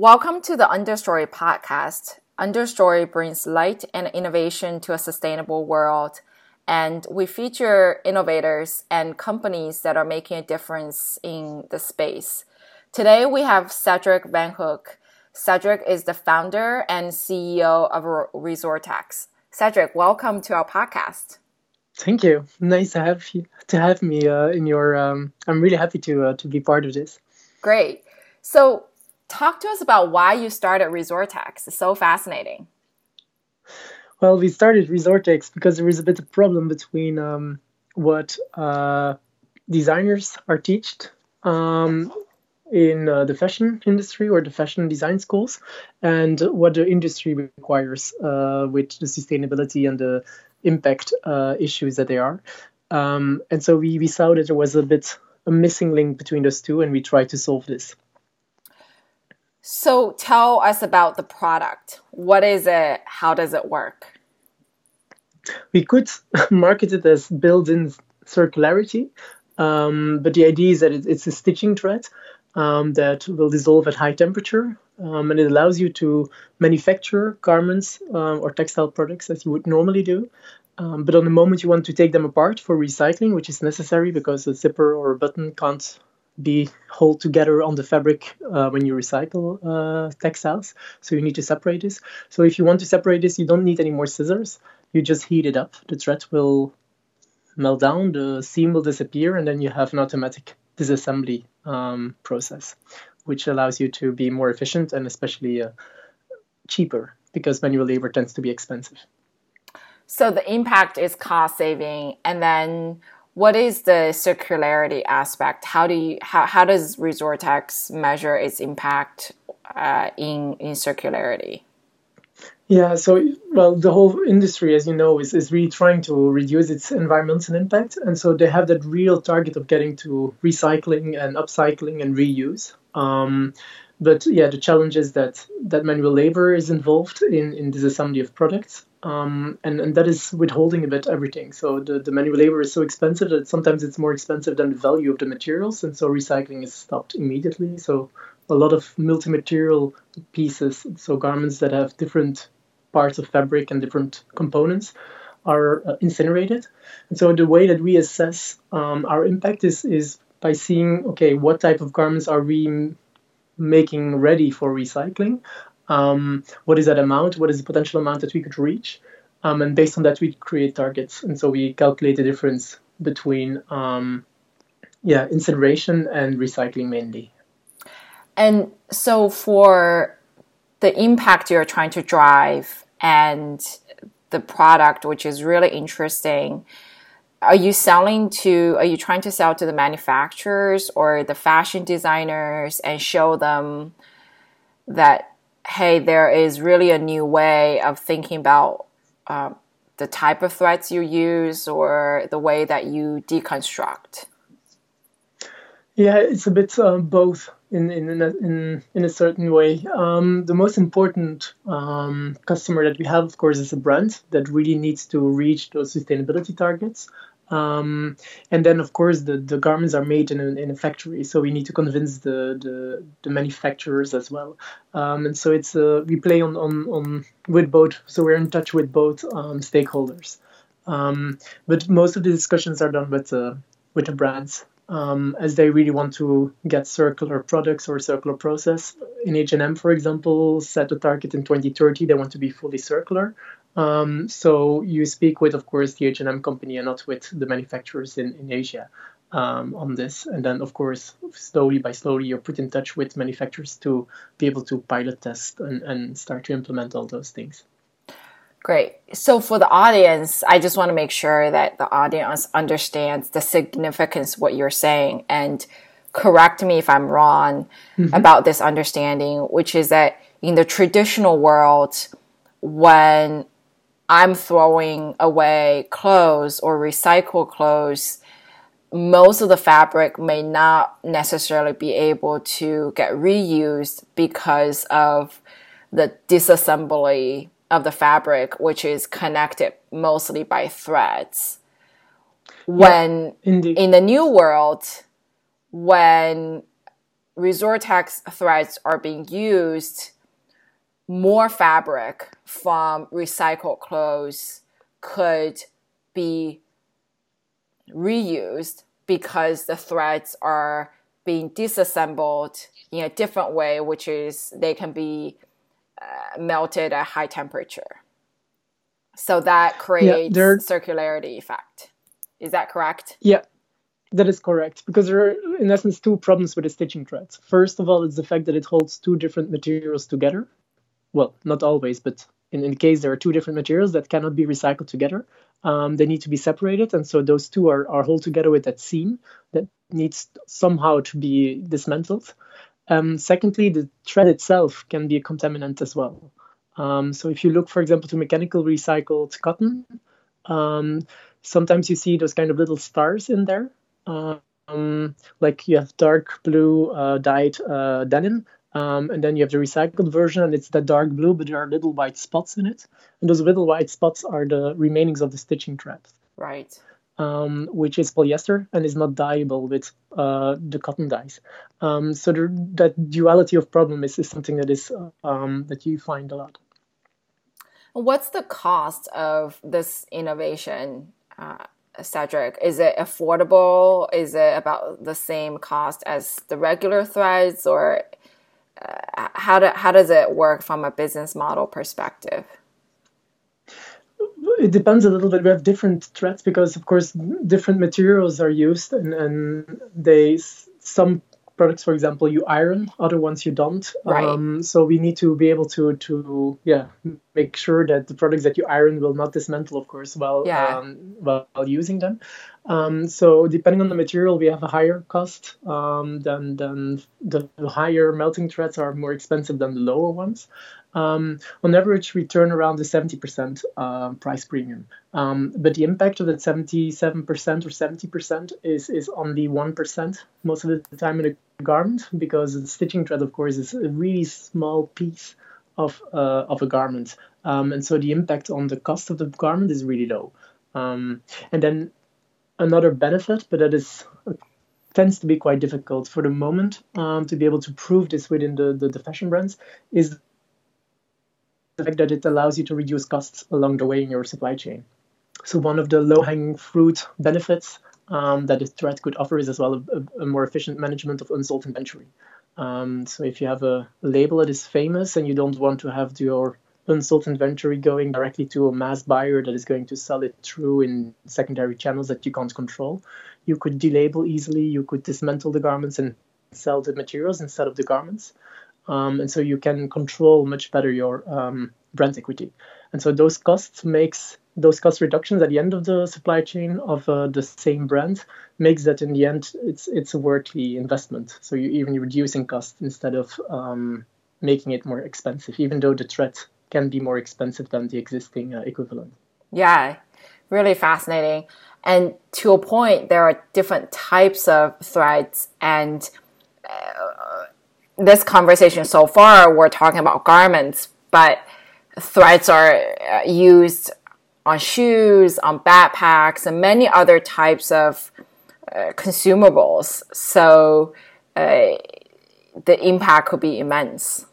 Welcome to the Understory podcast. Understory brings light and innovation to a sustainable world, and we feature innovators and companies that are making a difference in the space. Today we have Cedric Vanhoeck. Cedric is the founder and CEO of Resortecs. Cedric, welcome to our podcast. Thank you. Nice to have you to have me uh, in your. Um, I'm really happy to uh, to be part of this. Great. So, talk to us about why you started Resortecs. It's so fascinating. Well, we started Resortecs because there is a bit of problem between um, what uh, designers are taught um, in uh, the fashion industry or the fashion design schools and what the industry requires uh, with the sustainability and the impact uh, issues that they are. Um, and so we, we saw that there was a bit a missing link between those two, and we tried to solve this. So tell us about the product. What is it? How does it work? We could market it as built-in circularity, um, but the idea is that it, it's a stitching thread um, that will dissolve at high temperature, um, and it allows you to manufacture garments um, or textile products as you would normally do. Um, but on the moment you want to take them apart for recycling, which is necessary because a zipper or a button can't be held together on the fabric uh, when you recycle uh, textiles. So you need to separate this. So if you want to separate this, you don't need any more scissors. You just heat it up. The thread will melt down, the seam will disappear, and then you have an automatic disassembly um, process, which allows you to be more efficient and especially uh, cheaper because manual labor tends to be expensive. So the impact is cost saving, and then what is the circularity aspect? How do you how, how does Resortecs measure its impact uh, in in circularity? Yeah, so well, the whole industry, as you know, is, is really trying to reduce its environmental impact, and so they have that real target of getting to recycling and upcycling and reuse. Um, but yeah, the challenge is that that manual labor is involved in in disassembly of products, um, and and that is withholding a bit everything. So the the manual labor is so expensive that sometimes it's more expensive than the value of the materials, and so recycling is stopped immediately. So a lot of multi-material pieces, so garments that have different parts of fabric and different components are uh, incinerated. And so the way that we assess um, our impact is, is by seeing, okay, what type of garments are we making ready for recycling? Um, what is that amount? What is the potential amount that we could reach? Um, and based on that, we create targets. And so we calculate the difference between, um, yeah, incineration and recycling mainly. And so for the impact you're trying to drive and the product, which is really interesting. Are you selling to, are you trying to sell to the manufacturers or the fashion designers and show them that, hey, there is really a new way of thinking about uh, the type of threads you use or the way that you deconstruct? Yeah, it's a bit uh, both in in in a, in, in a certain way. Um, the most important um, customer that we have, of course, is a brand that really needs to reach those sustainability targets. Um, and then, of course, the, the garments are made in a, in a factory, so we need to convince the the, the manufacturers as well. Um, and so it's uh, we play on, on on with both, so we're in touch with both um, stakeholders. Um, but most of the discussions are done with uh, with the brands um, as they really want to get circular products or circular process. In H&M, for example, set a target in 2030. They want to be fully circular. Um, so you speak with, of course, the H&M company and not with the manufacturers in, in Asia um, on this. And then, of course, slowly by slowly, you're put in touch with manufacturers to be able to pilot test and, and start to implement all those things. Great. So for the audience, I just want to make sure that the audience understands the significance of what you're saying and correct me if I'm wrong mm-hmm. about this understanding, which is that in the traditional world, when I'm throwing away clothes or recycle clothes, most of the fabric may not necessarily be able to get reused because of the disassembly of the fabric, which is connected mostly by threads. When yeah, in the new world, when Resortecs threads are being used, more fabric from recycled clothes could be reused because the threads are being disassembled in a different way, which is they can be uh, melted at high temperature. So that creates yeah, circularity effect. Is that correct? Yeah, that is correct. Because there are, in essence, two problems with the stitching threads. First of all, it's the fact that it holds two different materials together. Well, not always, but in, in case there are two different materials that cannot be recycled together, um, they need to be separated. And so those two are, are held together with that seam that needs somehow to be dismantled. Um, secondly, the thread itself can be a contaminant as well. Um, so if you look, for example, to mechanical recycled cotton, um, sometimes you see those kind of little stars in there. Um, like you have dark blue uh, dyed uh, denim, um, and then you have the recycled version, and it's that dark blue, but there are little white spots in it. And those little white spots are the remainings of the stitching thread. Right. Um, which is polyester and is not dyeable with uh, the cotton dyes. Um, so there, that duality of problem is, is something that is um, that you find a lot. What's the cost of this innovation, uh, Cedric? Is it affordable? Is it about the same cost as the regular threads, or uh, how do, how does it work from a business model perspective? It depends a little bit. We have different threads because, of course, different materials are used, and, and they some products, for example, you iron, other ones you don't. Right. Um, so we need to be able to to yeah make sure that the products that you iron will not dismantle, of course, while yeah. um, while using them. Um, so depending on the material, we have a higher cost. Um, than than the higher melting threads are more expensive than the lower ones. Um, on average, we turn around the 70% uh, price premium. Um, but the impact of that 77% or 70% is, is only 1% most of the time in a garment because the stitching thread, of course, is a really small piece of, uh, of a garment. Um, and so the impact on the cost of the garment is really low. Um, and then another benefit, but that is tends to be quite difficult for the moment um, to be able to prove this within the, the, the fashion brands, is the fact that it allows you to reduce costs along the way in your supply chain. So one of the low-hanging fruit benefits um, that this thread could offer is as well a, a more efficient management of unsold inventory. Um, so if you have a label that is famous and you don't want to have your unsold inventory going directly to a mass buyer that is going to sell it through in secondary channels that you can't control, you could delabel easily, you could dismantle the garments and sell the materials instead of the garments. Um, and so you can control much better your um, brand equity. And so those costs makes those cost reductions at the end of the supply chain of uh, the same brand makes that in the end it's it's a worthy investment. So you're even reducing costs instead of um, making it more expensive, even though the thread can be more expensive than the existing uh, equivalent. Yeah, really fascinating. And to a point, there are different types of threads and. Uh, this conversation so far, we're talking about garments, but threads are uh, used on shoes, on backpacks, and many other types of uh, consumables. So uh, the impact could be immense.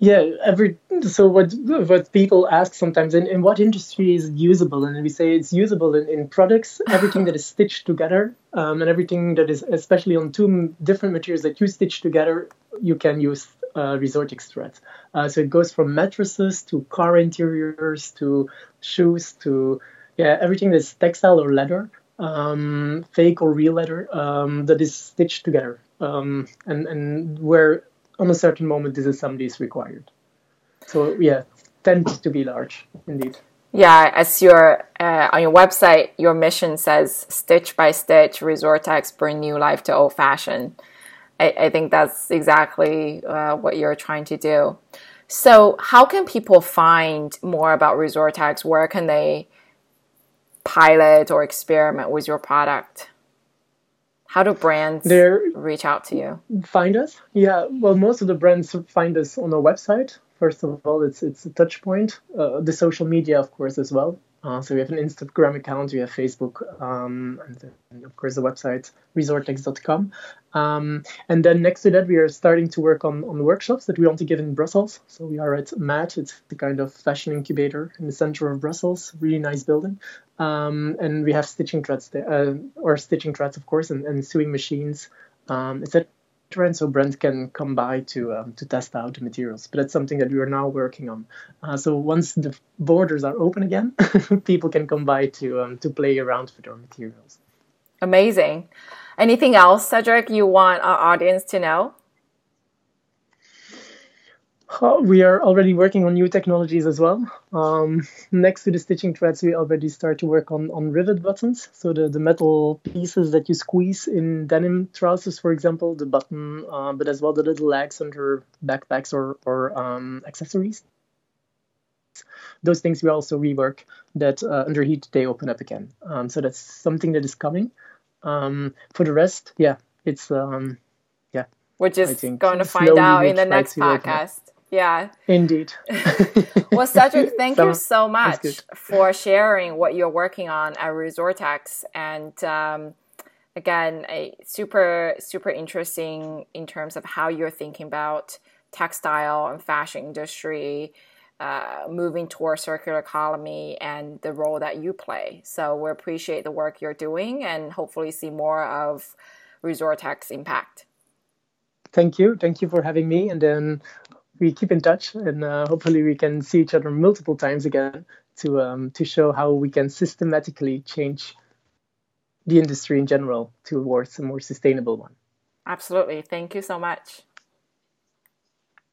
Yeah, every so what what people ask sometimes in, in what industry is usable, and we say it's usable in, in products, everything that is stitched together, um, and everything that is especially on two different materials that you stitch together, you can use uh, Resortecs thread. Uh, so it goes from mattresses to car interiors to shoes to yeah everything that's textile or leather, um, fake or real leather um, that is stitched together, um, and and where on a certain moment disassembly is required. So yeah, tends to be large indeed. Yeah, as your uh, on your website, your mission says "Stitch by Stitch, Resortecs bring new life to old fashion." I, I think that's exactly uh, what you're trying to do. So, how can people find more about Resortecs? Where can they pilot or experiment with your product? How do brands They're, reach out to you? Find us? Yeah, well, most of the brands find us on our website. First of all, it's it's a touch point. Uh, the social media, of course, as well. Uh, so we have an Instagram account, we have Facebook, um, and, and, of course the website resortecs.com. Um, and then next to that, we are starting to work on, on workshops that we want to give in Brussels. So we are at MAT, it's the kind of fashion incubator in the center of Brussels, really nice building. Um, and we have stitching threads there, uh, or stitching threads, of course, and, and sewing machines, um, etc and so Brent can come by to um, to test out the materials. But that's something that we are now working on. Uh, so once the borders are open again, people can come by to um, to play around with our materials. Amazing. Anything else, Cedric? You want our audience to know? We are already working on new technologies as well. Um, next to the stitching threads, we already start to work on, on rivet buttons. So the, the metal pieces that you squeeze in denim trousers, for example, the button, uh, but as well the little legs under backpacks or, or um, accessories. Those things we also rework that uh, under heat they open up again. Um, so that's something that is coming. Um, for the rest, yeah, it's um, yeah. We're just going to find out in the next podcast. Yeah. Indeed. well, Cedric, thank you so much for sharing what you're working on at Resortecs. And um, again, a super, super interesting in terms of how you're thinking about textile and fashion industry. Uh, moving towards circular economy and the role that you play. So we appreciate the work you're doing and hopefully see more of Resortecs impact. Thank you. Thank you for having me. And then we keep in touch, and uh, hopefully we can see each other multiple times again to um, to show how we can systematically change the industry in general towards a more sustainable one. Absolutely. Thank you so much.